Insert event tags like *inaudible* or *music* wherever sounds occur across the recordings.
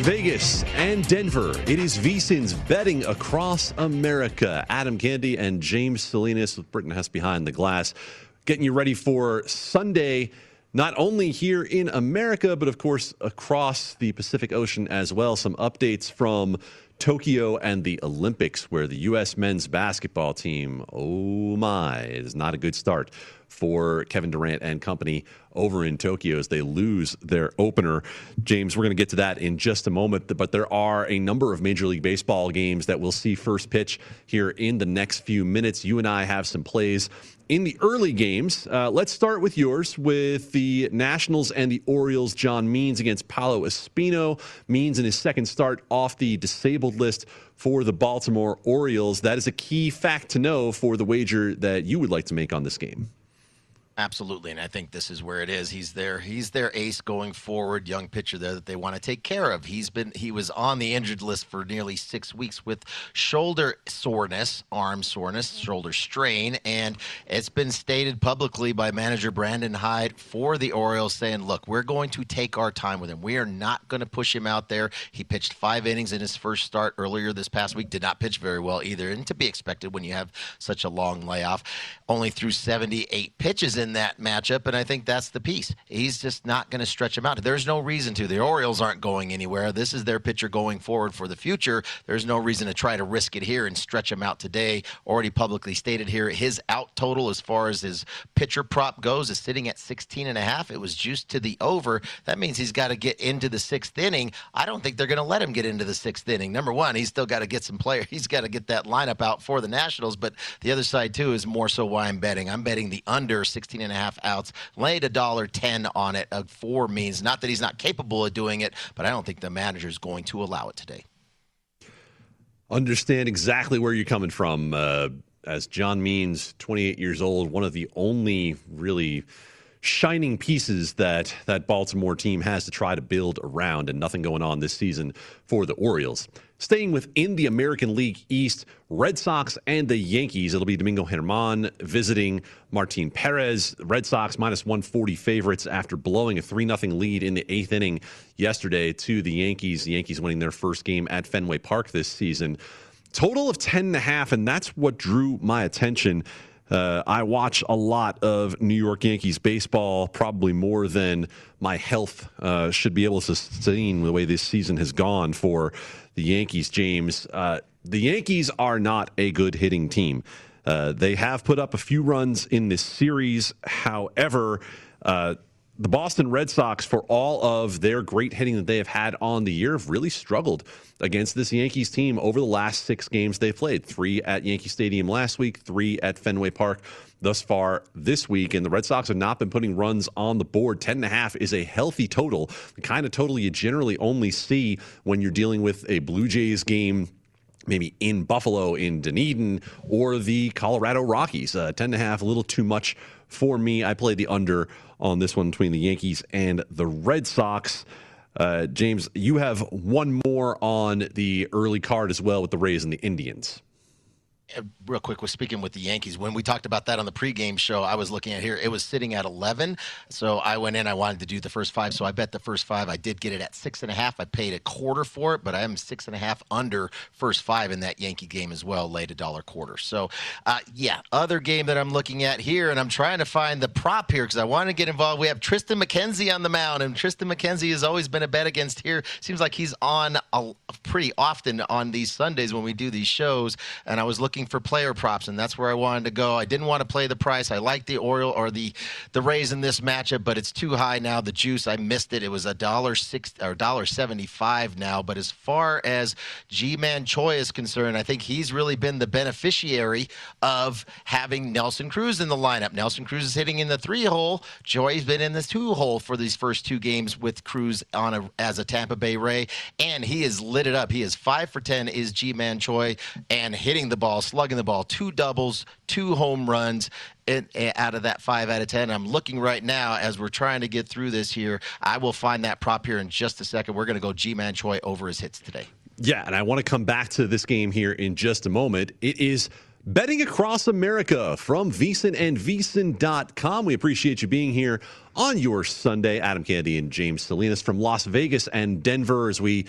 Vegas and Denver, it is VSIN's Betting Across America. Adam Candee and James Salinas with Britton Hess behind the glass, getting you ready for Sunday, not only here in America, but of course across the Pacific Ocean as well. Some updates from Tokyo and the Olympics, where the U.S. men's basketball team, oh my, is not a good start for Kevin Durant and company over in Tokyo as they lose their opener. James, we're going to get to that in just a moment, but there are a number of Major League Baseball games that we'll see first pitch here in the next few minutes. You and I have some plays in the early games. Uh, let's start with yours with the Nationals and the Orioles. John Means against Paolo Espino. Means in his second start off the disabled list for the Baltimore Orioles. That is a key fact to know for the wager that you would like to make on this game. Absolutely, and I think this is where it is. He's their he's their ace going forward, young pitcher there that they want to take care of. He's been he was on the injured list for nearly six weeks with shoulder soreness, arm soreness, shoulder strain, and it's been stated publicly by manager Brandon Hyde for the Orioles, saying, "Look, we're going to take our time with him. We are not going to push him out there." He pitched five innings in his first start earlier this past week. Did not pitch very well either, and to be expected when you have such a long layoff. Only threw 78 pitches in that matchup, and I think that's the piece. He's just not going to stretch him out. There's no reason to. The Orioles aren't going anywhere. This is their pitcher going forward for the future. There's no reason to try to risk it here and stretch him out today. Already publicly stated here, his out total as far as his pitcher prop goes is sitting at 16 and a half. It was juiced to the over. That means he's got to get into the sixth inning. I don't think they're going to let him get into the sixth inning. Number one, he's still got to get some player. He's got to get that lineup out for the Nationals. But the other side too is more so why I'm betting. I'm betting the under 16 and a half outs. Laid a dollar ten on it. A four means not that he's not capable of doing it, but I don't think the manager is going to allow it today. Understand exactly where you're coming from. Uh, as John Means, 28 years old, one of the only really shining pieces that that Baltimore team has to try to build around, and nothing going on this season for the Orioles. Staying within the American League East, Red Sox and the Yankees. It'll be Domingo Germán visiting Martin Perez. Red Sox minus 140 favorites after blowing a 3 0 lead in the eighth inning yesterday to the Yankees. The Yankees winning their first game at Fenway Park this season. Total of 10 and a half, and that's what drew my attention. Uh, I watch a lot of New York Yankees baseball, probably more than my health uh, should be able to sustain the way this season has gone for the Yankees, James. Uh, the Yankees are not a good hitting team. Uh, they have put up a few runs in this series. However, uh, the Boston Red Sox, for all of their great hitting that they have had on the year, have really struggled against this Yankees team over the last six games they played. Three at Yankee Stadium last week, three at Fenway Park thus far this week. And the Red Sox have not been putting runs on the board. Ten and a half is a healthy total, the kind of total you generally only see when you're dealing with a Blue Jays game maybe in Buffalo, in Dunedin, or the Colorado Rockies. Uh, 10 and a half, a little too much for me. I played the under on this one between the Yankees and the Red Sox. Uh, James, you have one more on the early card as well with the Rays and the Indians real quick was speaking with the Yankees when we talked about that on the pregame show. I was looking at here; it was sitting at eleven. So I went in. I wanted to do the first five, so I bet the first five. I did get it at six and a half. I paid a quarter for it, but I am six and a half under first five in that Yankee game as well. Laid a dollar quarter. So uh, yeah, other game that I'm looking at here, and I'm trying to find the prop here because I want to get involved. We have Triston McKenzie on the mound, and Triston McKenzie has always been a bet against here. Seems like he's on a, pretty often on these Sundays when we do these shows, and I was looking for player props, and that's where I wanted to go. I didn't want to play the price. I like the Oriole or the the Rays in this matchup, but it's too high now. The juice, I missed it. It was a dollar six or dollar seventy five now. But as far as Ji-Man Choi is concerned, I think he's really been the beneficiary of having Nelson Cruz in the lineup. Nelson Cruz is hitting in the three hole. Choi's been in the two hole for these first two games with Cruz on a, as a Tampa Bay Ray, and he has lit it up. He is five for ten. Is Ji-Man Choi and hitting the ball, slugging the ball, two doubles, two home runs in, eh, out of that five out of 10. I'm looking right now as we're trying to get through this here. I will find that prop here in just a second. We're going to go Ji-Man Choi over his hits today. Yeah, and I want to come back to this game here in just a moment. It is betting across America from VSiN and VSiN.com. We appreciate you being here on your Sunday. Adam Candee and James Salinas from Las Vegas and Denver as we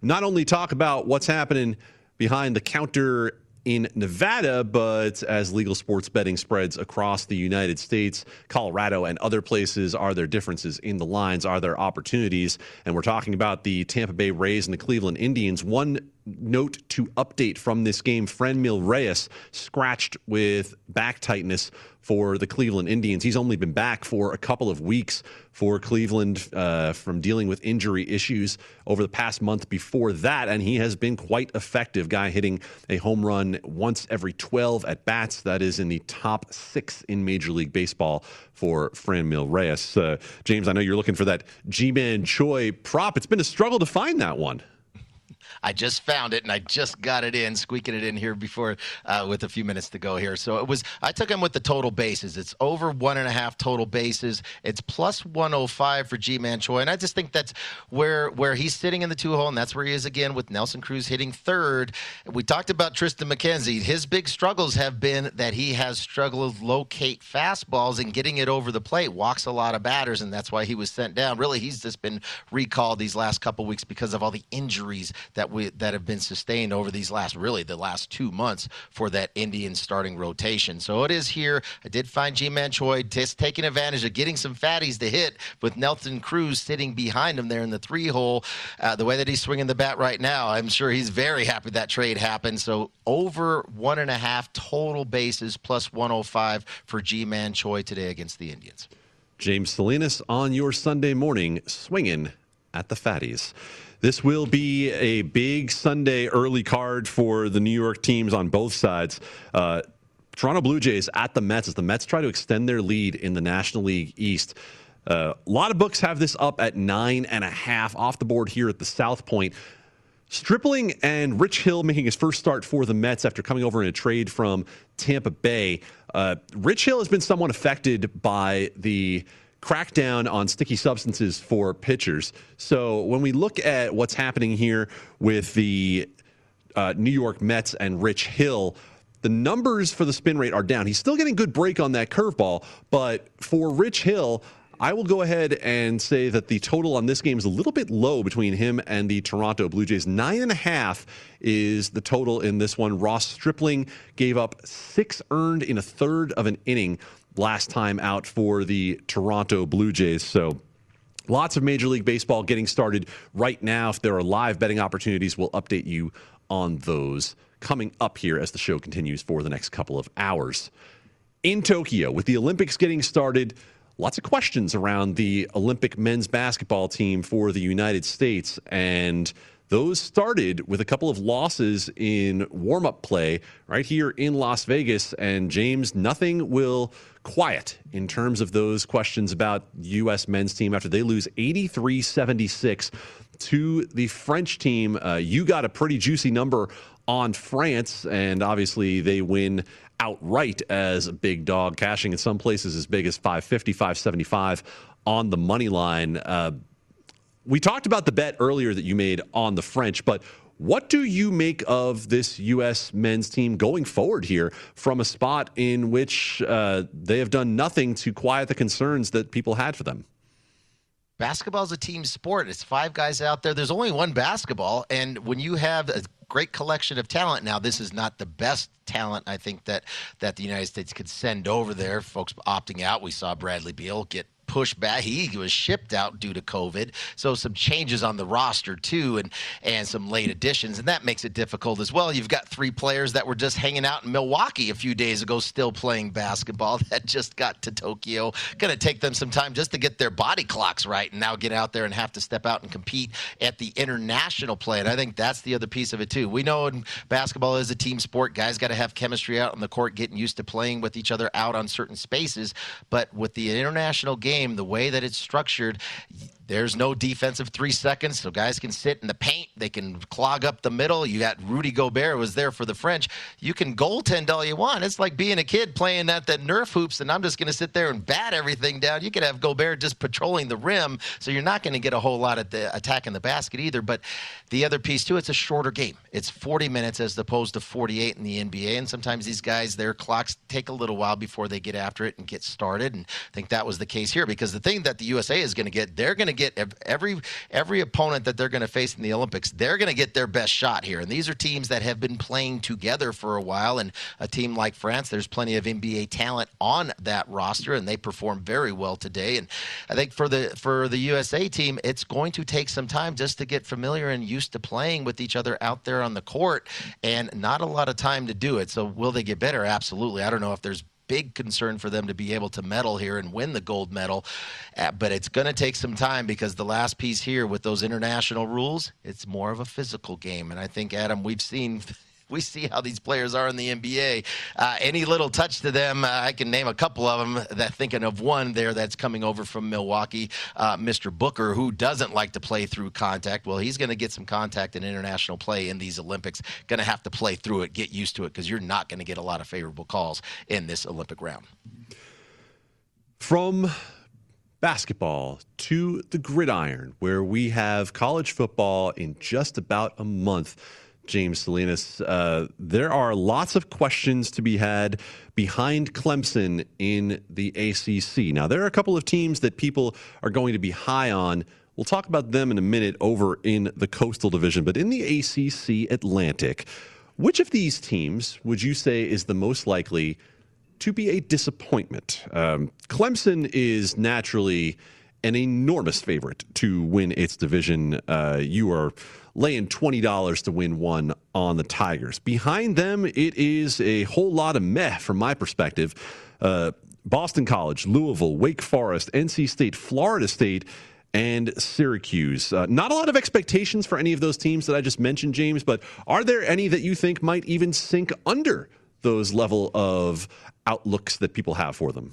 not only talk about what's happening behind the counter in Nevada, but as legal sports betting spreads across the United States, Colorado, and other places, are there differences in the lines? Are there opportunities? And we're talking about the Tampa Bay Rays and the Cleveland Indians. One note to update from this game Franmil Reyes scratched with back tightness for the Cleveland Indians. He's only been back for a couple of weeks for Cleveland uh, from dealing with injury issues over the past month before that, and he has been quite effective. Guy hitting a home run once every 12 at bats. That is in the top six in Major League Baseball for Franmil Reyes. Uh, James, I know you're looking for that Ji-Man Choi prop. It's been a struggle to find that one. I just found it and I just got it in, squeaking it in here before uh, with a few minutes to go here. So it was, I took him with the total bases. It's over one and a half total bases. It's plus 105 for Ji-Man Choi. And I just think that's where, where he's sitting in the two hole, and that's where he is again with Nelson Cruz hitting third. We talked about Triston McKenzie. His big struggles have been that he has struggled locate fastballs and getting it over the plate, walks a lot of batters, and that's why he was sent down. Really, he's just been recalled these last couple weeks because of all the injuries that we that have been sustained over these last really the last two months for that Indian starting rotation. So it is here. I did find Ji-Man Choi just taking advantage of getting some fatties to hit with Nelson Cruz sitting behind him there in the three hole. Uh, the way that he's swinging the bat right now, I'm sure he's very happy that trade happened. So over one and a half total bases plus 105 for Ji-Man Choi today against the Indians. James Salinas on your Sunday morning swinging at the fatties. This will be a big Sunday early card for the New York teams on both sides. Uh, Toronto Blue Jays at the Mets as the Mets try to extend their lead in the National League East. Uh, a lot of books have this up at nine and a half off the board here at the South Point. Stripling and Rich Hill making his first start for the Mets after coming over in a trade from Tampa Bay. Uh, Rich Hill has been somewhat affected by the crackdown on sticky substances for pitchers. So when we look at what's happening here with the uh, New York Mets and Rich Hill, the numbers for the spin rate are down. He's still getting good break on that curveball, but for Rich Hill, I will go ahead and say that the total on this game is a little bit low between him and the Toronto Blue Jays. Nine and a half is the total in this one. Ross Stripling gave up six earned in a third of an inning last time out for the Toronto Blue Jays. So lots of Major League Baseball getting started right now. If there are live betting opportunities, we'll update you on those coming up here as the show continues for the next couple of hours. In Tokyo, with the Olympics getting started, lots of questions around the Olympic men's basketball team for the United States. And those started with a couple of losses in warm up play right here in Las Vegas. And James, nothing will quiet in terms of those questions about U.S. men's team after they lose 83 76 to the French team. Uh, you got a pretty juicy number on France, and obviously they win outright as a big dog, cashing in some places as big as 550, 575 on the money line. Uh, we talked about the bet earlier that you made on the French, but what do you make of this U.S. men's team going forward here from a spot in which uh, they have done nothing to quiet the concerns that people had for them? basketball is a team sport. It's five guys out there. There's only one basketball, and when you have a great collection of talent, now this is not the best talent I think that that the United States could send over there. Folks opting out. We saw Bradley Beal get pushed back. He was shipped out due to COVID. So some changes on the roster too, and and some late additions, and that makes it difficult as well. You've got three players that were just hanging out in Milwaukee a few days ago, still playing basketball. *laughs* That just got to Tokyo. Going to take them some time just to get their body clocks right, and now get out there and have to step out and compete at the international play. And I think that's the other piece of it too. We know basketball is a team sport. Guys got to have chemistry out on the court, getting used to playing with each other out on certain spaces. But with the international game game, the way that it's structured, there's no defensive three seconds, so guys can sit in the paint. They can clog up the middle. You got Rudy Gobert was there for the French. You can goaltend all you want. It's like being a kid playing at that Nerf hoops, and I'm just going to sit there and bat everything down. You could have Gobert just patrolling the rim, so you're not going to get a whole lot of the attack in the basket either. But the other piece too, it's a shorter game. It's 40 minutes as opposed to 48 in the NBA, and sometimes these guys, their clocks take a little while before they get after it and get started. And I think that was the case here because the thing that the USA is going to get, they're going to get every every opponent that they're going to face in the Olympics, they're going to get their best shot here. And these are teams that have been playing together for a while. And a team like France, there's plenty of NBA talent on that roster, and they perform very well today. And I think for the for the USA team, it's going to take some time just to get familiar and used to playing with each other out there on the court, and not a lot of time to do it. So will they get better? Absolutely. I don't know if there's big concern for them to be able to medal here and win the gold medal. Uh, but it's going to take some time because the last piece here with those international rules, it's more of a physical game. And I think, Adam, we've seen we see how these players are in the NBA. Uh, any little touch to them, uh, I can name a couple of them. That thinking of one there that's coming over from Milwaukee, uh, Mr. Booker, who doesn't like to play through contact. Well, he's going to get some contact in international play in these Olympics. Going to have to play through it, get used to it, because you're not going to get a lot of favorable calls in this Olympic round. From basketball to the gridiron, where we have college football in just about a month. James Salinas. Uh, there are lots of questions to be had behind Clemson in the ACC. Now, there are a couple of teams that people are going to be high on. We'll talk about them in a minute over in the Coastal Division, but in the ACC Atlantic, which of these teams would you say is the most likely to be a disappointment? Um, Clemson is naturally an enormous favorite to win its division. Uh, you are laying $20 to win one on the Tigers. Behind them, it is a whole lot of meh from my perspective. Uh, Boston College, Louisville, Wake Forest, NC State, Florida State, and Syracuse. Uh, not a lot of expectations for any of those teams that I just mentioned, James, but are there any that you think might even sink under those level of outlooks that people have for them?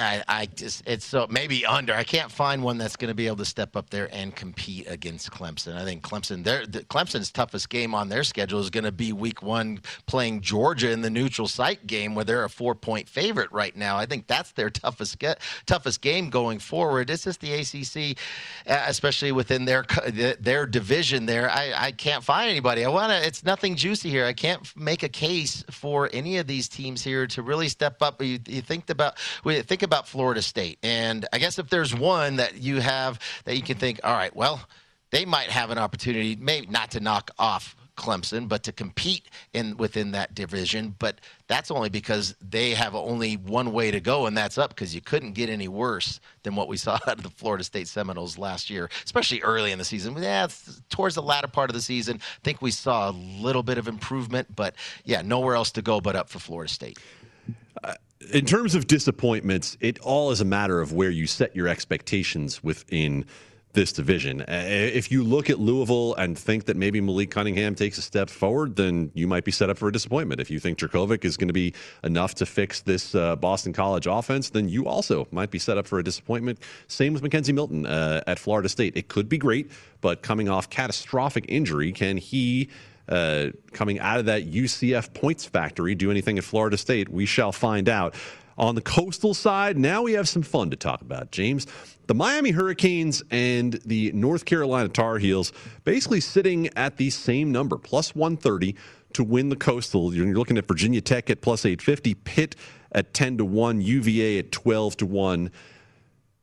I, I just it's so maybe under. I can't find one that's going to be able to step up there and compete against Clemson. I think Clemson, their the, Clemson's toughest game on their schedule is going to be Week One playing Georgia in the neutral site game, where they're a four point favorite right now. I think that's their toughest get, toughest game going forward. It's just the ACC, especially within their their division. There, I, I can't find anybody. I want to. It's nothing juicy here. I can't make a case for any of these teams here to really step up. You, you think about we think about Florida State, and I guess if there's one that you have that you can think, all right, well, they might have an opportunity, maybe not to knock off Clemson, but to compete in within that division. But that's only because they have only one way to go, and that's up. Because you couldn't get any worse than what we saw *laughs* out of the Florida State Seminoles last year, especially early in the season. Yeah, towards the latter part of the season, I think we saw a little bit of improvement, but yeah, nowhere else to go but up for Florida State. Uh, in terms of disappointments, it all is a matter of where you set your expectations within this division. If you look at Louisville and think that maybe Malik Cunningham takes a step forward, then you might be set up for a disappointment. If you think Jurkovec is going to be enough to fix this uh, Boston College offense, then you also might be set up for a disappointment. Same with McKenzie Milton uh, at Florida State. It could be great, but coming off catastrophic injury, can he uh, coming out of that UCF points factory do anything at Florida State? We shall find out. On the coastal side, now we have some fun to talk about, James. The Miami Hurricanes and the North Carolina Tar Heels basically sitting at the same number, plus 130 to win the coastal. You're looking at Virginia Tech at plus 850, Pitt at 10 to 1, UVA at 12 to 1.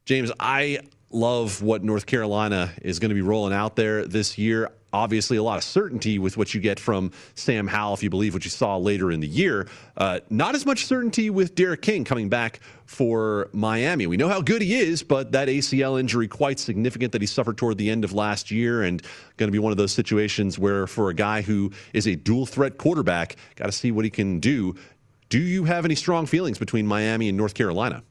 James, I love what North Carolina is going to be rolling out there this year. Obviously, a lot of certainty with what you get from Sam Howell, if you believe what you saw later in the year. Uh, not as much certainty with D'Eriq King coming back for Miami. We know how good he is, but that ACL injury quite significant that he suffered toward the end of last year, and going to be one of those situations where, for a guy who is a dual threat quarterback, got to see what he can do. Do you have any strong feelings between Miami and North Carolina?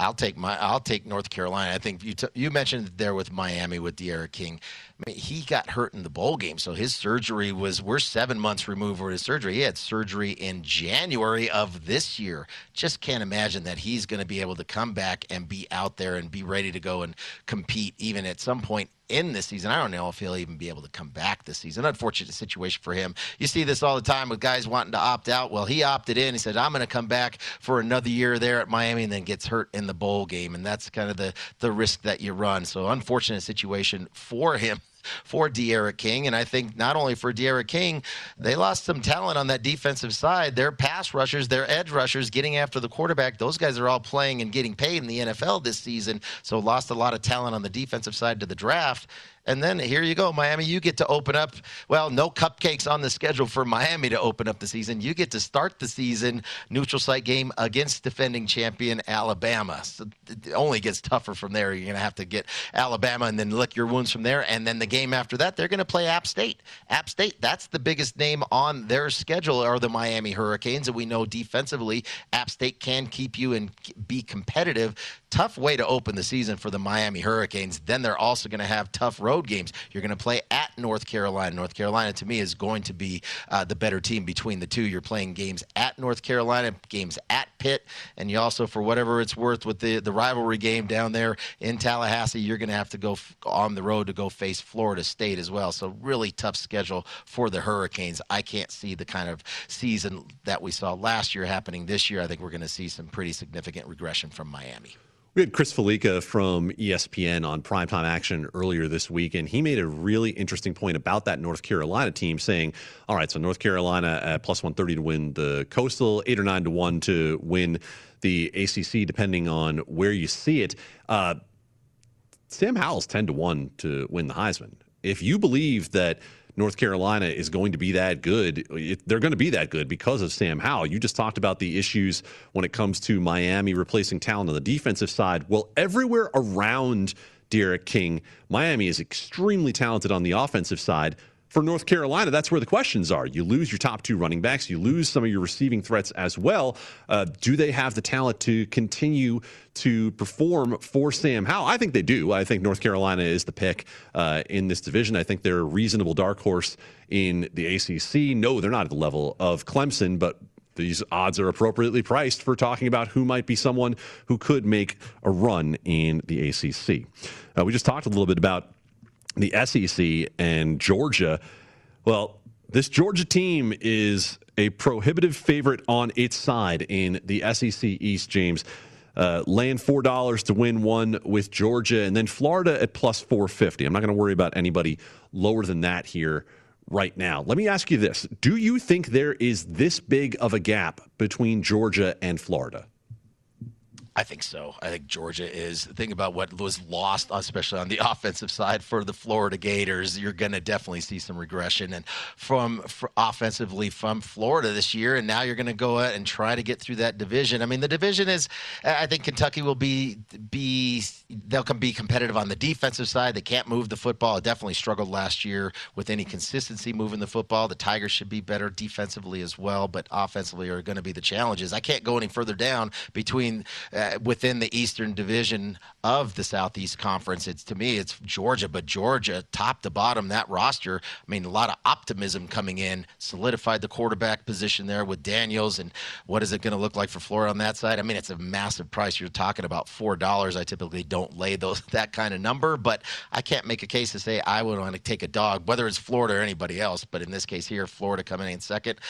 I'll take my I'll take North Carolina. I think you t- you mentioned there with Miami with D'Eriq King. I mean, he got hurt in the bowl game, so his surgery was we're seven months removed from his surgery. He had surgery in January of this year. Just can't imagine that he's going to be able to come back and be out there and be ready to go and compete even at some point in this season. I don't know if he'll even be able to come back this season. Unfortunate situation for him. You see this all the time with guys wanting to opt out. Well, he opted in. He said, I'm going to come back for another year there at Miami and then gets hurt in the bowl game. And that's kind of the, the risk that you run. So, unfortunate situation for him for D'Eriq King. And I think not only for D'Eriq King, they lost some talent on that defensive side. Their pass rushers, their edge rushers getting after the quarterback, those guys are all playing and getting paid in the NFL this season. So lost a lot of talent on the defensive side to the draft. And then here you go, Miami. You get to open up. Well, no cupcakes on the schedule for Miami to open up the season. You get to start the season neutral site game against defending champion Alabama. So it only gets tougher from there. You're going to have to get Alabama and then lick your wounds from there. And then the game after that, they're going to play App State. App State, that's the biggest name on their schedule are the Miami Hurricanes. And we know defensively, App State can keep you and be competitive. Tough way to open the season for the Miami Hurricanes. Then they're also going to have tough road games. You're going to play at North Carolina. North Carolina, to me, is going to be uh, the better team between the two. You're playing games at North Carolina, games at Pitt, and you also, for whatever it's worth, with the, the rivalry game down there in Tallahassee, you're going to have to go f- on the road to go face Florida State as well. So, really tough schedule for the Hurricanes. I can't see the kind of season that we saw last year happening this year. I think we're going to see some pretty significant regression from Miami. We had Chris Fallica from ESPN on primetime action earlier this week, and he made a really interesting point about that North Carolina team, saying, "All right, so North Carolina at plus one thirty to win the Coastal, eight or nine to one to win the ACC, depending on where you see it." Uh, Sam Howell's ten to one to win the Heisman. If you believe that North Carolina is going to be that good. They're going to be that good because of Sam Howell. You just talked about the issues when it comes to Miami replacing talent on the defensive side. Well, everywhere around D'Eriq King, Miami is extremely talented on the offensive side for North Carolina, that's where the questions are. You lose your top two running backs, you lose some of your receiving threats as well. Uh, do they have the talent to continue to perform for Sam Howell? I think they do. I think North Carolina is the pick uh, in this division. I think they're a reasonable dark horse in the ACC. No, they're not at the level of Clemson, but these odds are appropriately priced for talking about who might be someone who could make a run in the ACC. Uh, we just talked a little bit about the SEC and Georgia. Well, this Georgia team is a prohibitive favorite on its side in the SEC East, James. Uh, laying four dollars to win one with Georgia, and then Florida at plus four fifty. I'm not going to worry about anybody lower than that here right now. Let me ask you this: Do you think there is this big of a gap between Georgia and Florida? I think so. I think Georgia is. Think about what was lost, especially on the *laughs* offensive side for the Florida Gators. You're going to definitely see some regression, and from offensively from Florida this year, and now you're going to go out and try to get through that division. I mean, the division is. I think Kentucky will be be they'll be competitive on the defensive side. They can't move the football. It definitely struggled last year with any consistency moving the football. The Tigers should be better defensively as well, but offensively are going to be the challenges. I can't go any further down between. Uh, within the Eastern Division of the Southeast Conference. It's to me, it's Georgia, but Georgia, top to bottom, that roster. I mean, a lot of optimism coming in, solidified the quarterback position there with Daniels, and what is it going to look like for Florida on that side? I mean, it's a massive price. You're talking about four dollars. I typically don't lay those *laughs* that kind of number, but I can't make a case to say I would want to take a dog, whether it's Florida or anybody else. But in this case here, Florida coming in second.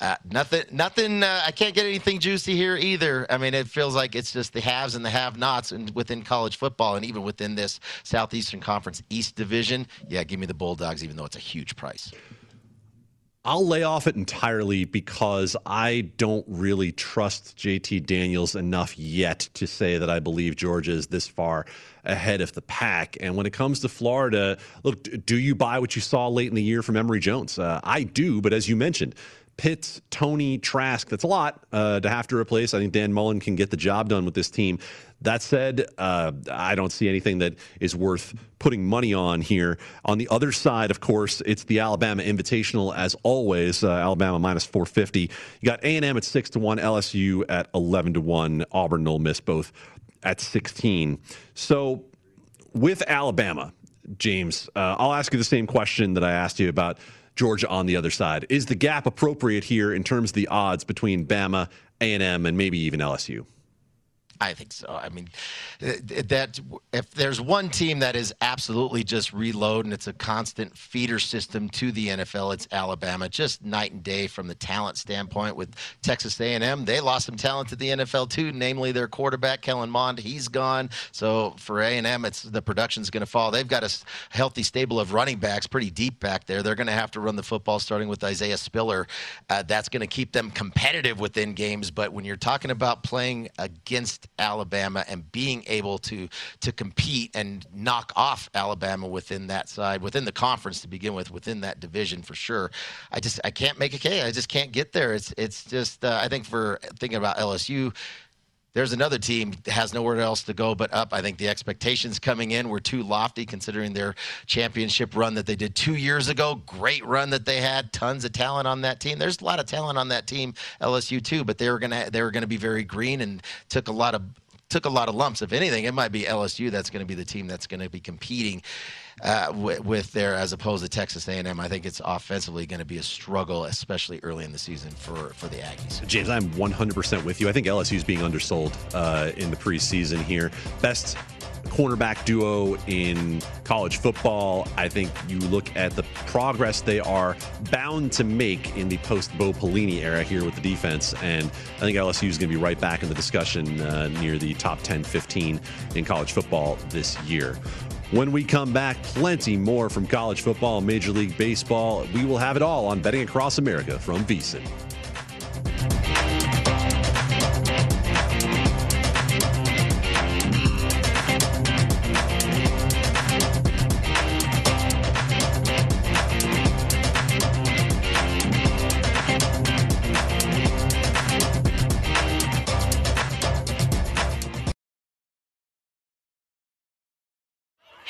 Uh, nothing, nothing. Uh, I can't get anything juicy here either. I mean, it feels like it's just the haves and the have-nots, and within college football, and even within this Southeastern Conference East Division. Yeah, give me the Bulldogs, even though it's a huge price. I'll lay off it entirely because I don't really trust JT Daniels enough yet to say that I believe Georgia is this far ahead of the pack. And when it comes to Florida, look, do you buy what you saw late in the year from Emory Jones? Uh, I do, but as you mentioned, Pitts, Toney, Trask. That's a lot uh, to have to replace. I think Dan Mullen can get the job done with this team. That said, uh, I don't see anything that is worth putting money on here. On the other side, of course, it's the Alabama Invitational as always. Uh, Alabama minus 450. You got A and M at six to one, LSU at 11 to one, Auburn, Ole Miss both at 16. So with Alabama, James, uh, I'll ask you the same question that I asked you about Georgia on the other side. Is the gap appropriate here in terms of the odds between Bama, A&M, and maybe even LSU? I think so. I mean, that if there's one team that is absolutely just reload and it's a constant feeder system to the NFL, it's Alabama. Just night and day from the talent standpoint. With Texas A&M, they lost some talent to the NFL too, namely their quarterback Kellen Mond. He's gone. So for A&M, it's the production's going to fall. They've got a healthy stable of running backs, pretty deep back there. They're going to have to run the football, starting with Isaiah Spiller. Uh, that's going to keep them competitive within games. But when you're talking about playing against Alabama and being able to to compete and knock off Alabama within that side, within the conference to begin with, within that division for sure. I just I can't make a case. Just can't get there. It's it's just uh, I think for thinking about LSU there's another team that has nowhere else to go but up. I think the expectations coming in were too lofty considering their championship run that they did two years ago. Great run that they had. Tons of talent on that team. There's a lot of talent on that team, LSU too, but they were gonna they were gonna be very green and took a lot of took a lot of lumps. If anything, it might be LSU that's going to be the team that's going to be competing uh, with, with there as opposed to Texas A&M. I think it's offensively going to be a struggle, especially early in the season for for the Aggies. James, I'm 100% with you. I think LSU is being undersold uh, in the preseason here. Best cornerback duo in college football. I think you look at the progress they are bound to make in the post Bo Pelini era here with the defense, and I think LSU is going to be right back in the discussion uh, near the top 10, 15 in college football this year. When we come back, plenty more from college football Major League Baseball. We will have it all on Betting Across America from VSIN.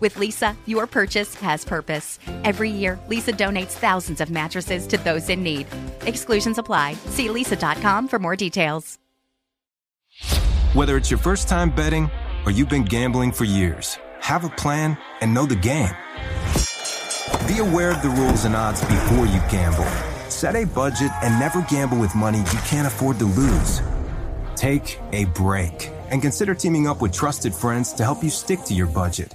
With Leesa, your purchase has purpose. Every year, Leesa donates thousands of mattresses to those in need. Exclusions apply. See leesa.com for more details. Whether it's your first time betting or you've been gambling for years, have a plan and know the game. Be aware of the rules and odds before you gamble. Set a budget and never gamble with money you can't afford to lose. Take a break and consider teaming up with trusted friends to help you stick to your budget.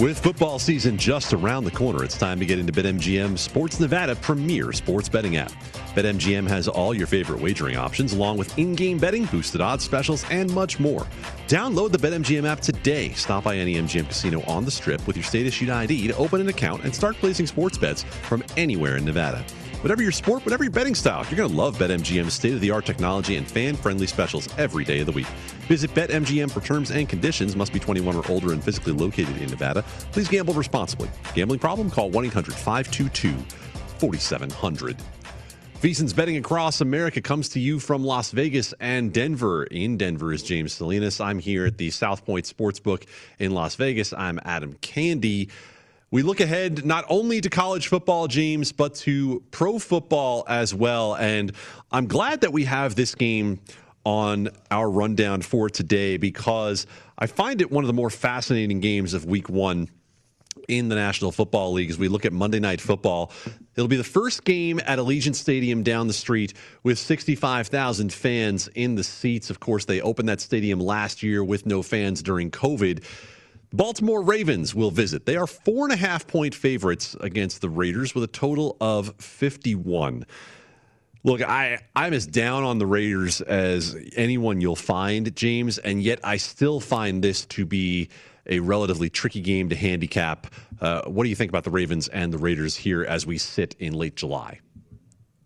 With football season just around the corner, it's time to get into BetMGM Sports Nevada premier sports betting app. BetMGM has all your favorite wagering options, along with in game betting, boosted odds specials, and much more. Download the BetMGM app today. Stop by any MGM casino on the strip with your state issued ID to open an account and start placing sports bets from anywhere in Nevada. Whatever your sport, whatever your betting style, you're going to love BetMGM's state of the art technology and fan friendly specials every day of the week. Visit BetMGM for terms and conditions. Must be 21 or older and physically located in Nevada. Please gamble responsibly. Gambling problem? Call 1 800 522 4700. VSiN's betting across America comes to you from Las Vegas and Denver. In Denver is James Salinas. I'm here at the South Point Sportsbook in Las Vegas. I'm Adam Candee. We look ahead not only to college football, James, but to pro football as well. And I'm glad that we have this game on our rundown for today because I find it one of the more fascinating games of week one in the National Football League as we look at Monday Night Football. It'll be the first game at Allegiant Stadium down the street with 65,000 fans in the seats. Of course, they opened that stadium last year with no fans during COVID. Baltimore Ravens will visit. They are four and a half point favorites against the Raiders with a total of 51. Look, I, I'm as down on the Raiders as anyone you'll find, James, and yet I still find this to be a relatively tricky game to handicap. Uh, what do you think about the Ravens and the Raiders here as we sit in late July?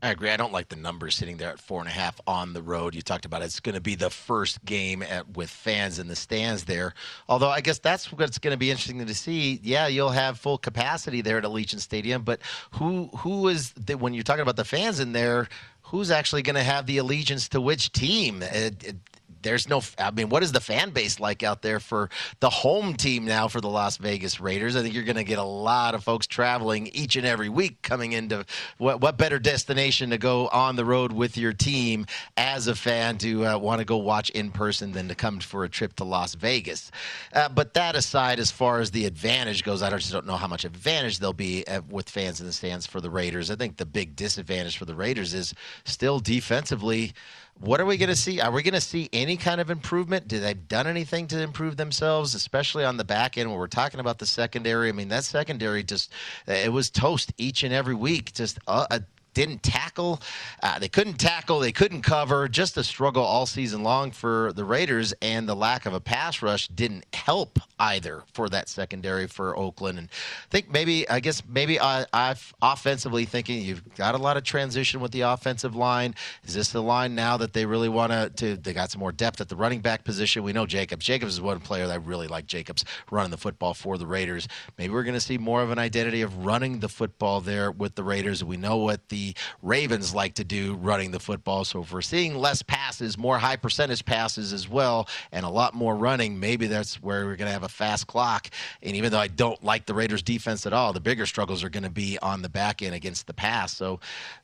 I agree. I don't like the numbers sitting there at four and a half on the road. You talked about it's going to be the first game at, with fans in the stands there. Although I guess that's what's going to be interesting to see. Yeah, you'll have full capacity there at Allegiant Stadium, but who who is the, when you're talking about the fans in there? Who's actually going to have the allegiance to which team? It, it, there's no I mean what is the fan base like out there for the home team now for the Las Vegas Raiders? I think you're going to get a lot of folks traveling each and every week coming into what what better destination to go on the road with your team as a fan to uh, want to go watch in person than to come for a trip to Las Vegas. Uh, but that aside as far as the advantage goes I just don't know how much advantage there'll be uh, with fans in the stands for the Raiders. I think the big disadvantage for the Raiders is still defensively what are we going to see? Are we going to see any kind of improvement? Do they've done anything to improve themselves, especially on the back end when we're talking about the secondary? I mean, that secondary just it was toast each and every week. Just uh, didn't tackle. Uh, they couldn't tackle. They couldn't cover. Just a struggle all season long for the Raiders, and the lack of a pass rush didn't help either for that secondary for Oakland. And I think maybe, I guess maybe I, I've offensively thinking you've got a lot of transition with the offensive line. Is this the line now that they really want to? They got some more depth at the running back position. We know Jacobs. Jacobs is one player that I really like. Jacobs running the football for the Raiders. Maybe we're going to see more of an identity of running the football there with the Raiders. We know what the Ravens like to do running the football. So if we're seeing less passes, more high percentage passes as well, and a lot more running, maybe that's where we're going to have a fast clock. And even though I don't like the Raiders defense at all, the bigger struggles are going to be on the back end against the pass. So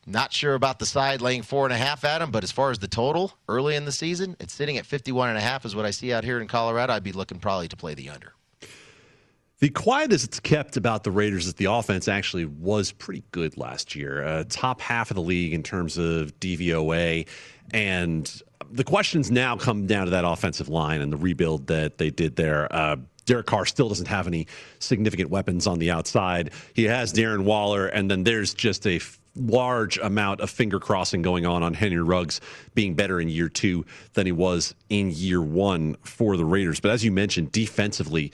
not sure about the side laying four and a half at them, but as far as the total early in the season, it's sitting at 51 and a half is what I see out here in Colorado. I'd be looking probably to play the under. The quiet as it's kept about the Raiders is the offense actually was pretty good last year. Uh, top half of the league in terms of DVOA. And the questions now come down to that offensive line and the rebuild that they did there. Uh, Derek Carr still doesn't have any significant weapons on the outside. He has Darren Waller, and then there's just a large amount of finger crossing going on on Henry Ruggs being better in year two than he was in year one for the Raiders. But as you mentioned, defensively,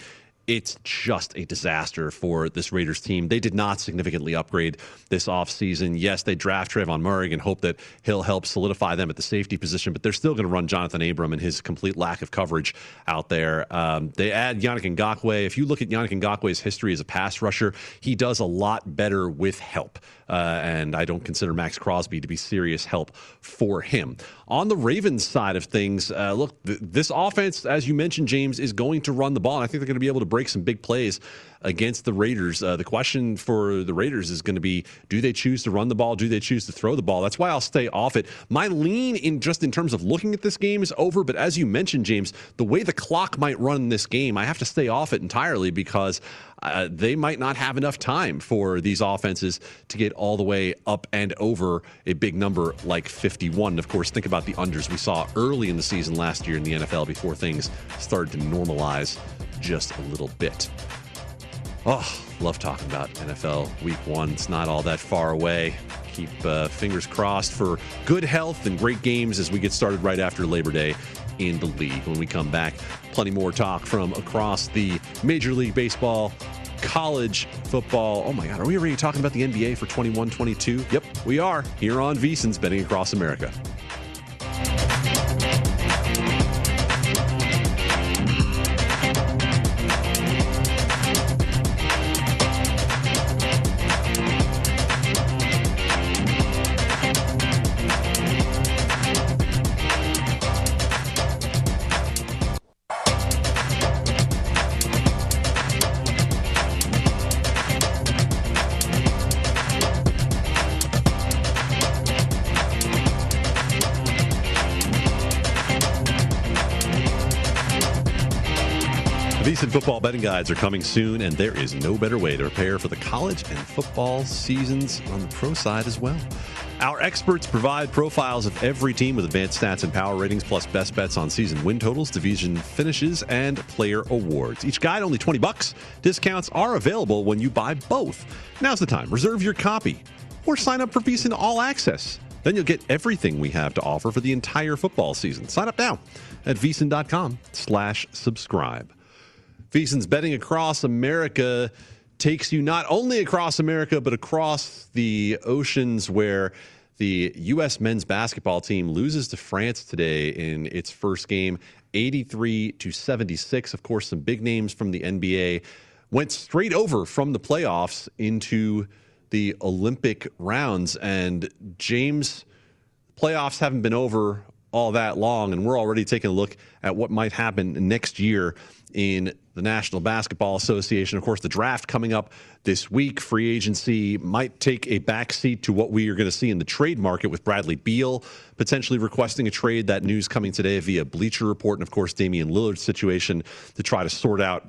it's just a disaster for this Raiders team. They did not significantly upgrade this offseason. Yes, they draft Trevon Moehrig and hope that he'll help solidify them at the safety position, but they're still going to run Jonathan Abram and his complete lack of coverage out there. Um, they add Yannick Ngakoue. If you look at Yannick Ngakoue's history as a pass rusher, he does a lot better with help. Uh, and I don't consider Maxx Crosby to be serious help for him. On the Ravens side of things, uh, look, th- this offense, as you mentioned, James, is going to run the ball. And I think they're going to be able to break some big plays against the Raiders. Uh, the question for the Raiders is going to be do they choose to run the ball? Do they choose to throw the ball? That's why I'll stay off it. My lean in just in terms of looking at this game is over, but as you mentioned, James, the way the clock might run in this game, I have to stay off it entirely because uh, they might not have enough time for these offenses to get all the way up and over a big number like 51. Of course, think about the unders we saw early in the season last year in the NFL before things started to normalize just a little bit. Oh, love talking about NFL week one. It's not all that far away. Keep uh, fingers crossed for good health and great games as we get started right after Labor Day in the league. When we come back, plenty more talk from across the Major League Baseball, college football. Oh my God, are we already talking about the NBA for 21 22? Yep, we are here on VSIN's Betting Across America. Football betting guides are coming soon, and there is no better way to prepare for the college and football seasons on the pro side as well. Our experts provide profiles of every team with advanced stats and power ratings, plus best bets on season win totals, division finishes, and player awards. Each guide only 20 bucks. Discounts are available when you buy both. Now's the time. Reserve your copy or sign up for VSiN All Access. Then you'll get everything we have to offer for the entire football season. Sign up now at vsin.com slash subscribe. VSiN's betting across America takes you not only across America, but across the oceans where the U.S. men's basketball team loses to France today in its first game, 83 to 76. Of course, some big names from the NBA went straight over from the playoffs into the Olympic rounds. And James, playoffs haven't been over all that long, and we're already taking a look at what might happen next year in the National Basketball Association. Of course, the draft coming up this week. Free agency might take a backseat to what we are going to see in the trade market with Bradley Beal potentially requesting a trade. That news coming today via Bleacher Report, and of course, Damian Lillard's situation to try to sort out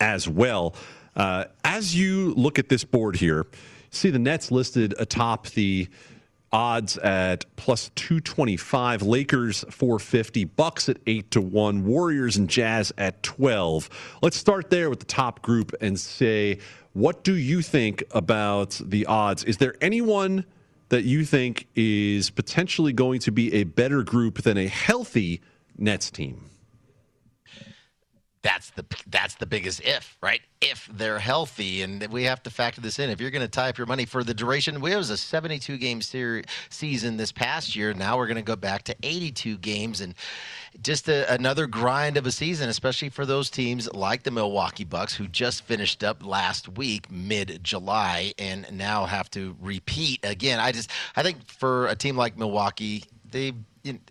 as well. Uh, as you look at this board here, see the Nets listed atop the odds at plus 225 lakers 450 bucks at 8 to 1 warriors and jazz at 12 let's start there with the top group and say what do you think about the odds? Is there anyone that you think is potentially going to be a better group than a healthy nets team that's the that's the biggest if, right? If they're healthy, and we have to factor this in. If you're going to tie up your money for the duration, we was a 72 game series season this past year. Now we're going to go back to 82 games, and just a, another grind of a season, especially for those teams like the Milwaukee Bucks, who just finished up last week, mid July, and now have to repeat again. I just I think for a team like Milwaukee, they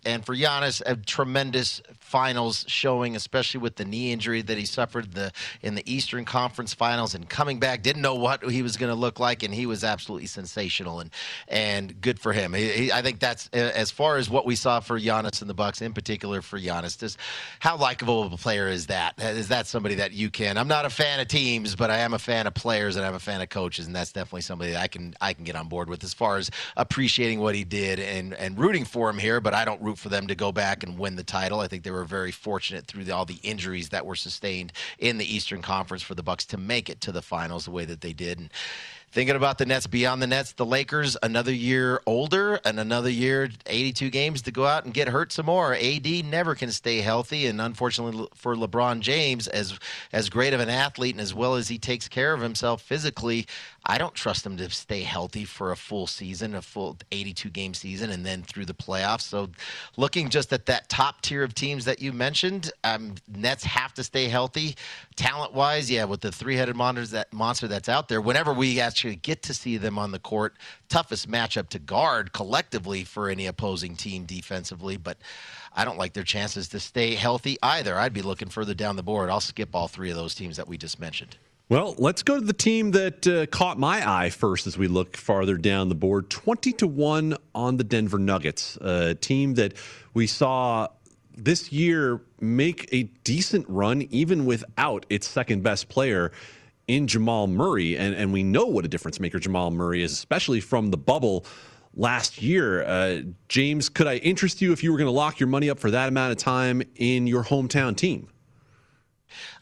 and for Giannis, a tremendous finals showing, especially with the knee injury that he suffered the in the Eastern Conference Finals and coming back. Didn't know what he was going to look like, and he was absolutely sensational and and good for him. He, he, I think that's as far as what we saw for Giannis and the Bucks, in particular for Giannis. Just how likable of a player is that? Is that somebody that you can? I'm not a fan of teams, but I am a fan of players and I'm a fan of coaches, and that's definitely somebody that I can I can get on board with as far as appreciating what he did and and rooting for him here. But I don't root for them to go back and win the title. I think they were were very fortunate through the, all the injuries that were sustained in the Eastern Conference for the Bucks to make it to the finals the way that they did. And Thinking about the Nets beyond the Nets, the Lakers another year older and another year 82 games to go out and get hurt some more. AD never can stay healthy and unfortunately for LeBron James as as great of an athlete and as well as he takes care of himself physically, I don't trust them to stay healthy for a full season, a full 82 game season and then through the playoffs. So looking just at that top tier of teams that you mentioned, um, Nets have to stay healthy. Talent-wise, yeah, with the three-headed monsters that monster that's out there, whenever we actually get to see them on the court. Toughest matchup to guard collectively for any opposing team defensively, but I don't like their chances to stay healthy either. I'd be looking further down the board. I'll skip all three of those teams that we just mentioned. Well, let's go to the team that uh, caught my eye first as we look farther down the board. 20 to 1 on the Denver Nuggets, a team that we saw this year make a decent run even without its second best player in Jamal Murray, and, and we know what a difference maker Jamal Murray is, especially from the bubble last year. Uh, James, could I interest you if you were going to lock your money up for that amount of time in your hometown team?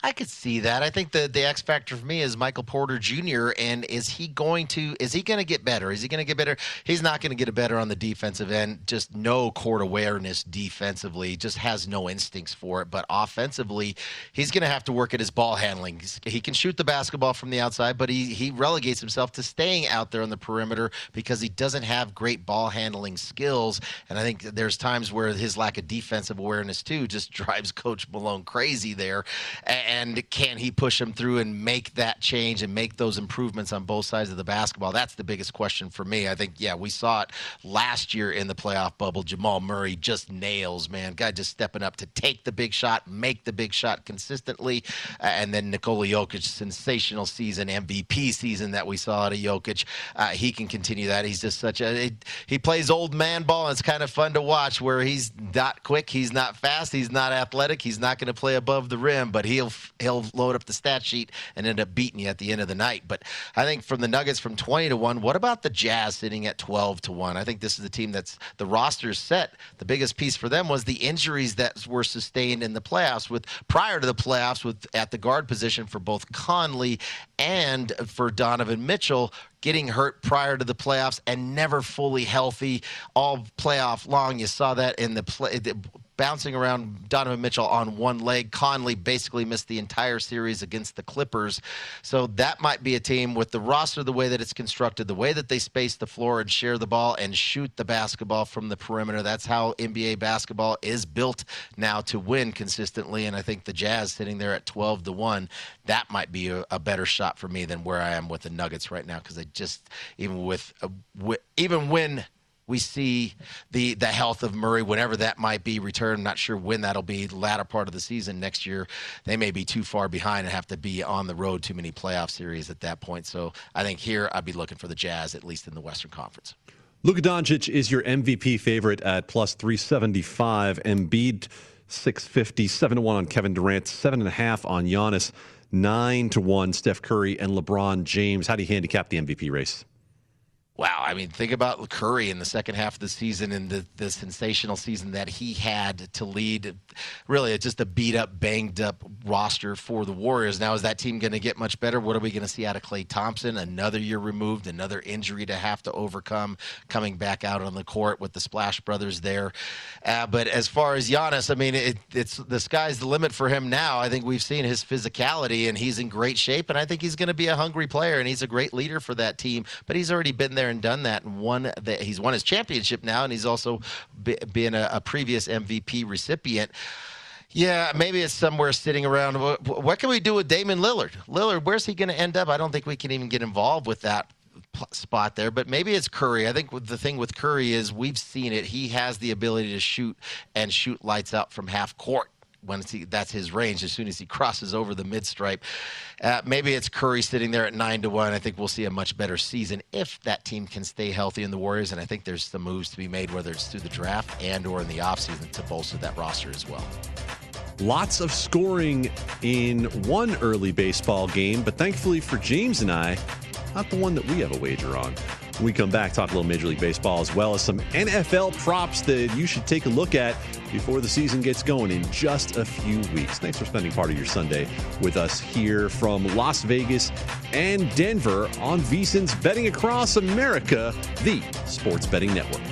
I could see that. I think the the X factor for me is Michael Porter Jr. And is he going to is he going to get better? Is he going to get better? He's not going to get better on the defensive end. Just no court awareness defensively. Just has no instincts for it. But offensively, he's going to have to work at his ball handling. He can shoot the basketball from the outside, but he he relegates himself to staying out there on the perimeter because he doesn't have great ball handling skills. And I think there's times where his lack of defensive awareness too just *laughs* drives Coach Malone crazy there. And can he push him through and make that change and make those improvements on both sides of the basketball? That's the biggest question for me. I think, yeah, we saw it last year in the playoff bubble. Jamal Murray just nails, man. Guy just stepping up to take the big shot, make the big shot consistently. And then Nikola Jokic, sensational season, MVP season that we saw out of Jokic. Uh, he can continue that. He's just such a, he, he plays old man ball, and it's kind of fun to watch where he's not quick, he's not fast, he's not athletic, he's not going to play above the rim, but he he'll he'll load up the stat sheet and end up beating you at the end of the night. But I think from the Nuggets from 20 to 1, what about the Jazz sitting at 12 to 1? I think this is the team that's the roster's set. The biggest piece for them was the injuries that were sustained in the playoffs with prior to the playoffs with at the guard position for both Conley and for Donovan Mitchell getting hurt prior to the playoffs and never fully healthy all playoff long. You saw that in the play. The, bouncing around Donovan Mitchell on one leg. Conley basically missed the entire series against the Clippers. So that might be a team with the roster the way that it's constructed, the way that they space the floor and share the ball and shoot the basketball from the perimeter. That's how NBA basketball is built now to win consistently. And I think the Jazz sitting there at 12 to 1, that might be a, a better shot for me than where I am with the Nuggets right now because they just, even with, uh, even when we see the the health of Murray, whenever that might be returned. I'm not sure when that'll be. The latter part of the season next year, they may be too far behind and have to be on the road too many playoff series at that point. So I think here I'd be looking for the Jazz at least in the Western Conference. Luka Doncic is your MVP favorite at plus 375. Embiid 650, 7 to 1 on Kevin Durant, 7.5 on Giannis, 9 to 1 Steph Curry and LeBron James. How do you handicap the MVP race? Wow, I mean, think about Curry in the second half of the season and the, the sensational season that he had to lead. Really, just a beat up, banged up roster for the Warriors. Now, is that team going to get much better? What are we going to see out of Klay Thompson? Another year removed, another injury to have to overcome, coming back out on the court with the Splash Brothers there. Uh, but as far as Giannis, I mean, it, it's the sky's the limit for him now. I think we've seen his physicality, and he's in great shape, and I think he's going to be a hungry player, and he's a great leader for that team. But he's already been there and done that and won that he's won his championship now and he's also be, been a, a previous MVP recipient. Yeah, maybe it's somewhere sitting around. What, can we do with Damian Lillard? Lillard, where's he going to end up? I don't think we can even get involved with that spot there, but maybe it's Curry. I think the thing with Curry is we've seen it. He has the ability to shoot and shoot lights out from half court when he, that's his range. As soon as he crosses over the mid stripe, uh, maybe it's Curry sitting there at nine to one. I think we'll see a much better season if that team can stay healthy in the Warriors. And I think there's some moves to be made, whether it's through the draft and or in the offseason to bolster that roster as well. Lots of scoring in one early baseball game, but thankfully for James and I, not the one that we have a wager on. When we come back, talk a little Major League Baseball as well as some NFL props that you should take a look at before the season gets going in just a few weeks. Thanks for spending part of your Sunday with us here from Las Vegas and Denver on VSIN's Betting Across America, the sports betting network.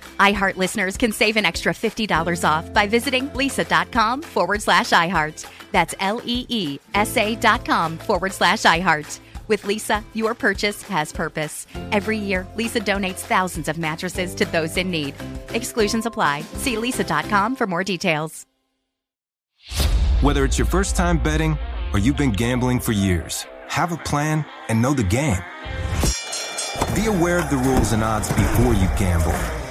iHeart listeners can save an extra $50 off by visiting leesa.com forward slash iHeart. That's L E E S A dot com forward slash iHeart. With Leesa, your purchase has purpose. Every year, Leesa donates thousands of mattresses to those in need. Exclusions apply. See leesa.com for more details. Whether it's your first time betting or you've been gambling for years, have a plan and know the game. Be aware of the rules and odds before you gamble.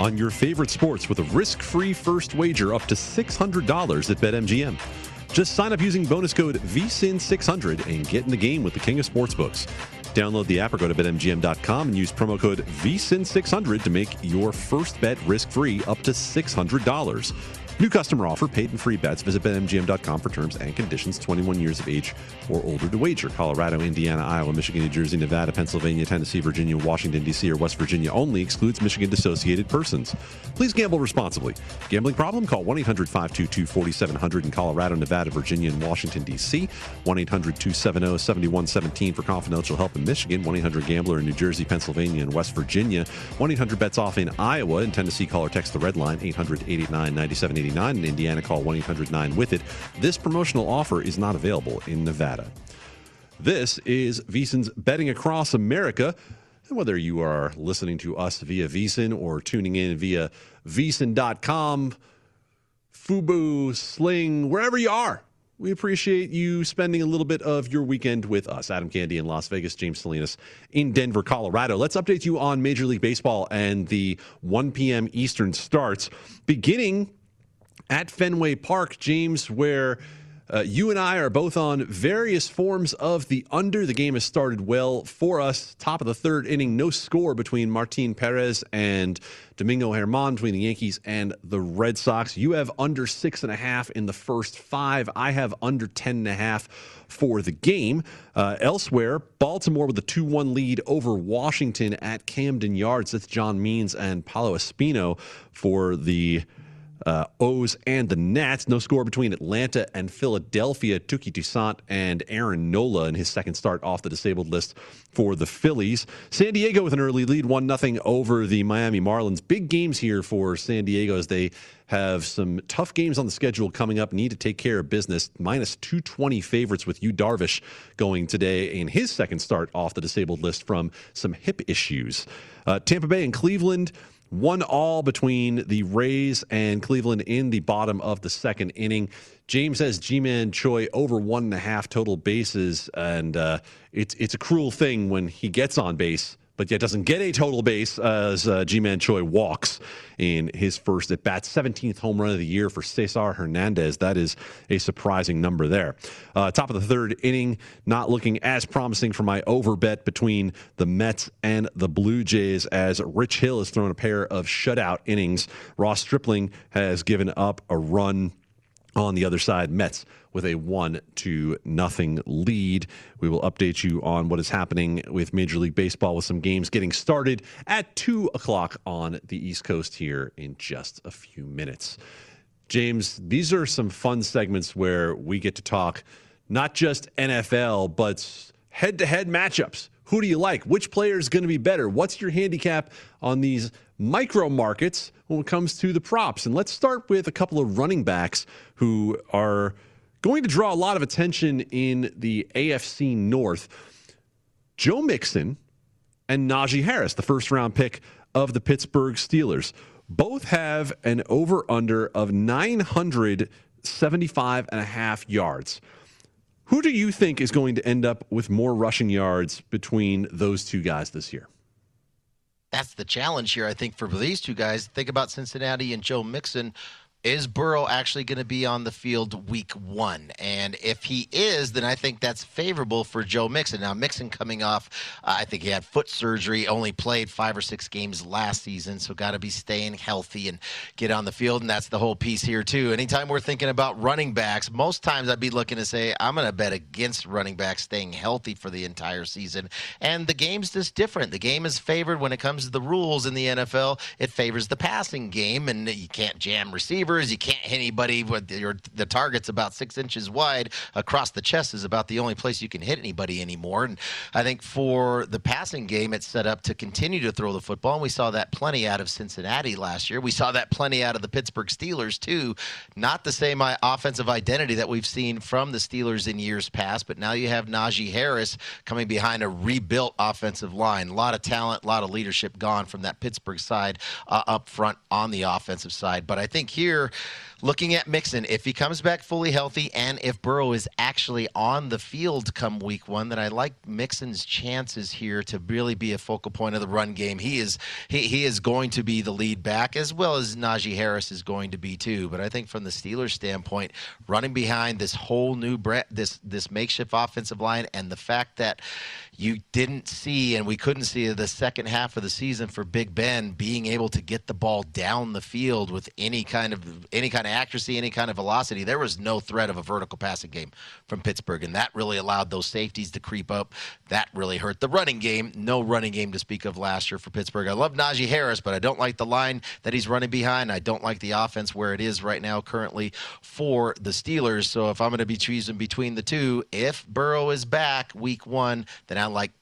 On your favorite sports with a risk free first wager up to $600 at BetMGM. Just sign up using bonus code VSIN600 and get in the game with the king of sportsbooks. Download the app or go to betmgm.com and use promo code VSIN600 to make your first bet risk free up to $600. New customer offer, paid and free bets. Visit BetMGM.com for terms and conditions. 21 years of age or older to wager. Colorado, Indiana, Iowa, Michigan, New Jersey, Nevada, Pennsylvania, Tennessee, Virginia, Washington, D.C., or West Virginia only. Excludes Michigan dissociated persons. Please gamble responsibly. Gambling problem? Call 1 800 522 4700 in Colorado, Nevada, Virginia, and Washington, D.C. 1 800 270 7117 for confidential help in Michigan. 1 800 Gambler in New Jersey, Pennsylvania, and West Virginia. 1 800 Bets Off in Iowa. In Tennessee, call or text the red line 800 889 9789. In Indiana, call 1 800 9 with it. This promotional offer is not available in Nevada. This is VSIN's Betting Across America. And whether you are listening to us via VSIN or tuning in via VSIN.com, Fubo, Sling, wherever you are, we appreciate you spending a little bit of your weekend with us. Adam Candee in Las Vegas, James Salinas in Denver, Colorado. Let's update you on Major League Baseball and the 1 p.m. Eastern starts, beginning at Fenway Park, James, where uh, you and I are both on various forms of the under. The game has started well for us. Top of the third inning, no score between Martin Perez and Domingo German between the Yankees and the Red Sox. You have under six and a half in the first five. I have under ten and a half for the game. Uh, elsewhere, Baltimore with a 2 1 lead over Washington at Camden Yards. That's John Means and Paolo Espino for the uh, O's and the Nats. No score between Atlanta and Philadelphia. Touki Toussaint and Aaron Nola in his second start off the disabled list for the Phillies. San Diego with an early lead, 1 0 over the Miami Marlins. Big games here for San Diego as they have some tough games on the schedule coming up. Need to take care of business. Minus 220 favorites with Yu Darvish going today in his second start off the disabled list from some hip issues. Uh, Tampa Bay and Cleveland. One all between the Rays and Cleveland in the bottom of the second inning. James has Ji-Man Choi over one and a half total bases, and uh, it's it's a cruel thing when he gets on base, but yet doesn't get a total base as uh, Ji-Man Choi walks in his first at bat. 17th home run of the year for Cesar Hernandez. That is a surprising number there. Uh, top of the third inning, not looking as promising for my over bet between the Mets and the Blue Jays as Rich Hill has thrown a pair of shutout innings. Ross Stripling has given up a run on the other side. Mets with a one to nothing lead. We will update you on what is happening with Major League Baseball with some games getting started at two o'clock on the East Coast here in just a few minutes. James, these are some fun segments where we get to talk not just NFL, but head to head matchups. Who do you like? Which player is going to be better? What's your handicap on these micro markets when it comes to the props? And let's start with a couple of running backs who are going to draw a lot of attention in the AFC North. Joe Mixon and Najee Harris, the first round pick of the Pittsburgh Steelers, both have an over under of 975 and a half yards. Who do you think is going to end up with more rushing yards between those two guys this year? That's the challenge here, I think, for these two guys. Think about Cincinnati and Joe Mixon is Burrow actually going to be on the field week one? And if he is, then I think that's favorable for Joe Mixon. Now, Mixon coming off, uh, I think he had foot surgery, only played five or six games last season, so got to be staying healthy and get on the field. And that's the whole piece here, too. Anytime we're thinking about running backs, most times I'd be looking to say, I'm going to bet against running backs staying healthy for the entire season. And the game's just different. The game is favored when it comes to the rules in the NFL, it favors the passing game, and you can't jam receivers receivers. You can't hit anybody. With your, the target's about six inches wide across the chest is about the only place you can hit anybody anymore. And I think for the passing game, it's set up to continue to throw the football. And we saw that plenty out of Cincinnati last year. We saw that plenty out of the Pittsburgh Steelers too. Not the same uh, offensive identity that we've seen from the Steelers in years past, but now you have Najee Harris coming behind a rebuilt offensive line. A lot of talent, a lot of leadership gone from that Pittsburgh side uh, up front on the offensive side. But I think here looking at Mixon, if he comes back fully healthy and if Burrow is actually on the field come week one, then I like Mixon's chances here to really be a focal point of the run game. He is he, he is going to be the lead back as well as Najee Harris is going to be too. But I think from the Steelers' standpoint, running behind this whole new bre- this this makeshift offensive line and the fact that you didn't see and we couldn't see the second half of the season for Big Ben being able to get the ball down the field with any kind of any kind of accuracy, any kind of velocity. There was no threat of a vertical passing game from Pittsburgh, and that really allowed those safeties to creep up. That really hurt the running game. No running game to speak of last year for Pittsburgh. I love Najee Harris, but I don't like the line that he's running behind. I don't like the offense where it is right now currently for the Steelers. So if I'm going to be choosing between the two, if Burrow is back week one, then I like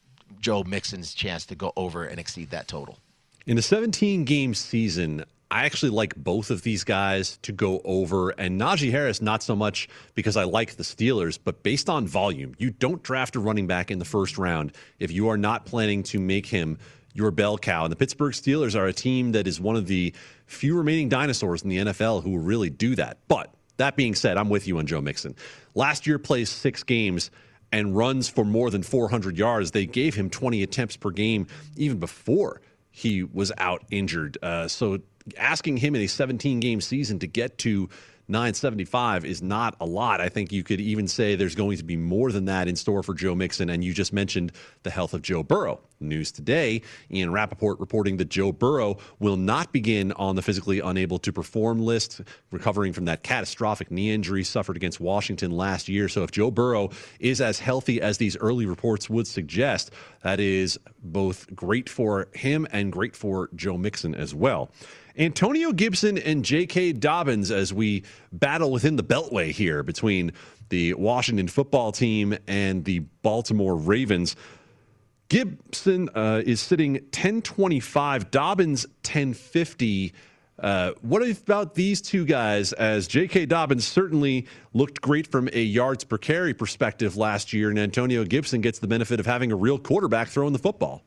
Joe Mixon's chance to go over and exceed that total. In a 17 game season, I actually like both of these guys to go over, and Najee Harris not so much because I like the Steelers, but based on volume. You don't draft a running back in the first round if you are not planning to make him your bell cow. And the Pittsburgh Steelers are a team that is one of the few remaining dinosaurs in the NFL who really do that. But that being said, I'm with you on Joe Mixon. Last year plays six games and runs for more than 400 yards. They gave him 20 attempts per game even before he was out injured. Uh, so asking him in a 17 game season to get to 975 is not a lot. I think you could even say there's going to be more than that in store for Joe Mixon. And you just mentioned the health of Joe Burrow. News today Ian Rapoport reporting that Joe Burrow will not begin on the physically unable to perform list, recovering from that catastrophic knee injury suffered against Washington last year. So if Joe Burrow is as healthy as these early reports would suggest, that is both great for him and great for Joe Mixon as well. Antonio Gibson and J.K. Dobbins as we battle within the beltway here between the Washington football team and the Baltimore Ravens. Gibson uh, is sitting 1025, Dobbins 1050. Uh, what about these two guys? As J.K. Dobbins certainly looked great from a yards per carry perspective last year, and Antonio Gibson gets the benefit of having a real quarterback throwing the football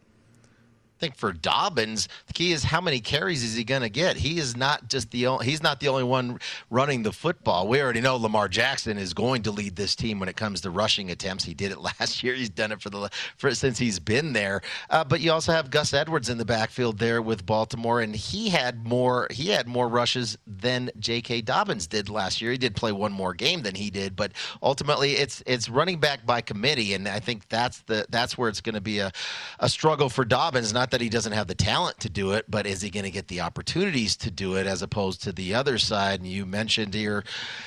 think for Dobbins, the key is how many carries is he going to get? He is not just the only, he's not the only one running the football. We already know Lamar Jackson is going to lead this team when it comes to rushing attempts. He did it *laughs* last year. He's done it for the for since he's been there. Uh, but you also have Gus Edwards in the backfield there with Baltimore, and he had more he had more rushes than J.K. Dobbins did last year. He did play one more game than he did, but ultimately it's it's running back by committee, and I think that's the that's where it's going to be a, a struggle for Dobbins. Not that he doesn't have the talent to do it, but is he going to get the opportunities to do it as opposed to the other side? And you mentioned here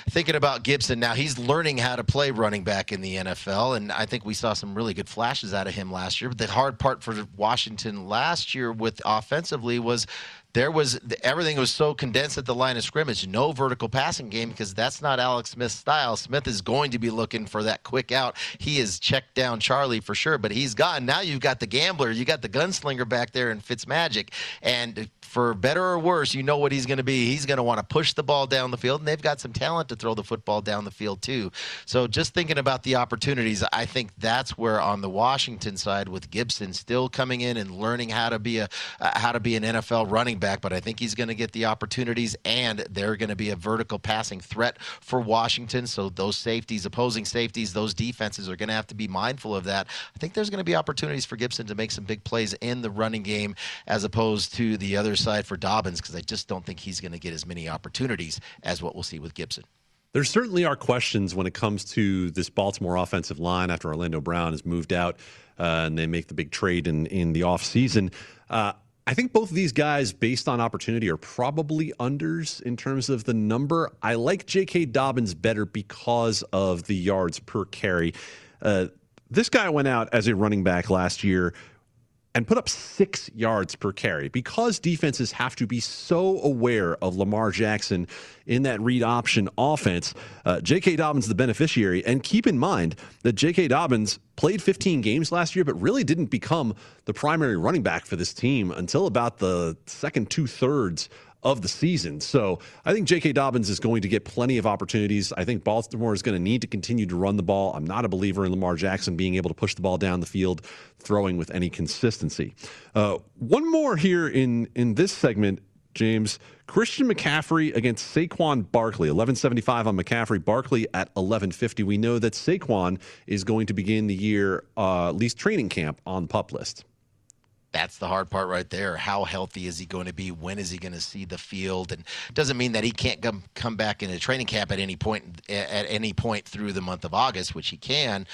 thinking about Gibson. Now he's learning how to play running back in the NFL, and I think we saw some really good flashes out of him last year. But the hard part for Washington last year with offensively was there was everything was so condensed at the line of scrimmage. No vertical passing game because that's not Alex Smith's style. Smith is going to be looking for that quick out. He has checked down Charlie for sure, but he's gone. Now you've got the gambler, you got the gunslinger back there in Fitzmagic, and for better or worse, you know what he's going to be. He's going to want to push the ball down the field, and they've got some talent to throw the football down the field too. So just thinking about the opportunities, I think that's where on the Washington side with Gibson still coming in and learning how to be a uh, how to be an NFL running back, but I think he's going to get the opportunities, and they're going to be a vertical passing threat for Washington. So those safeties, opposing safeties, those defenses are going to have to be mindful of that. I think there's going to be opportunities for Gibson to make some big plays in the running game as opposed to the other side for Dobbins because I just don't think he's going to get as many opportunities as what we'll see with Gibson. There certainly are questions when it comes to this Baltimore offensive line after Orlando Brown has moved out uh, and they make the big trade in, in the offseason. Uh, I think both of these guys, based on opportunity, are probably unders in terms of the number. I like J.K. Dobbins better because of the yards per carry. Uh, this guy went out as a running back last year and put up six yards per carry because defenses have to be so aware of Lamar Jackson in that read option offense. Uh, J.K. Dobbins, the beneficiary. And keep in mind that J.K. Dobbins played 15 games last year, but really didn't become the primary running back for this team until about the second two thirds of the season. So I think J.K. Dobbins is going to get plenty of opportunities. I think Baltimore is going to need to continue to run the ball. I'm not a believer in Lamar Jackson being able to push the ball down the field, throwing with any consistency. Uh, one more here in in this segment. James Christian McCaffrey against Saquon Barkley, 1175 on McCaffrey, Barkley at 1150. We know that Saquon is going to begin the year, uh, at least training camp, on pup list that's the hard part right there. How healthy is he going to be? When is he going to see the field? And doesn't mean that he can't come come back into training camp at any point at any point through the month of August, which he can.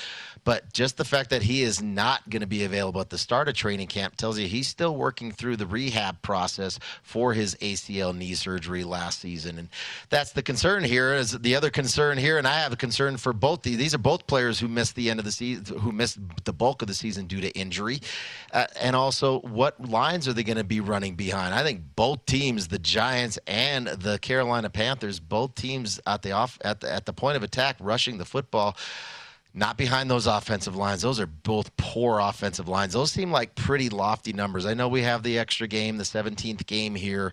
But just the fact that he is not going to be available at the start of training camp tells you he's still working through the rehab process for his ACL knee surgery last season, and that's the concern here. Is the other concern here, and I have a concern for both these. These are both players who missed the end of the season, who missed the bulk of the season due to injury, uh, and also what lines are they going to be running behind? I think both teams, the Giants and the Carolina Panthers, both teams at the off at the, at the point of attack, rushing the football. Not behind those offensive lines. Those are both poor offensive lines. Those seem like pretty lofty numbers. I know we have the extra game, the 17th game here.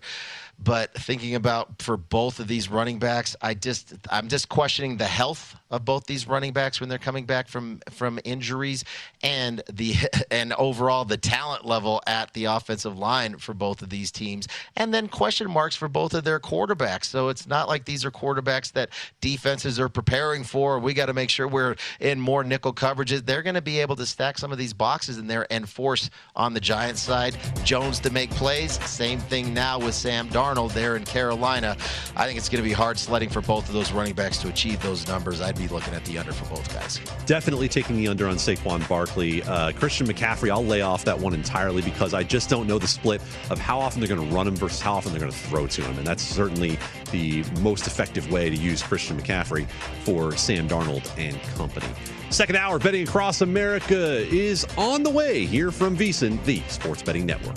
But thinking about for both of these running backs, I just I'm just questioning the health of both these running backs when they're coming back from from injuries and the *laughs* and overall the talent level at the offensive line for both of these teams and then question marks for both of their quarterbacks. So it's not like these are quarterbacks that defenses are preparing for. We got to make sure we're in more nickel coverages. They're going to be able to stack some of these boxes in there and force on the Giants side. Jones to make plays same thing now with Sam Darnold Darnold there in Carolina. I think it's going to be hard sledding for both of those running backs to achieve those numbers. I'd be looking at the under for both guys. Definitely taking the under on Saquon Barkley. Uh, Christian McCaffrey, I'll lay off that one entirely because I just don't know the split of how often they're going to run him versus how often they're going to throw to him. And that's certainly the most effective way to use Christian McCaffrey for Sam Darnold and company. Second hour betting across America is on the way here from VSiN, the Sports Betting Network.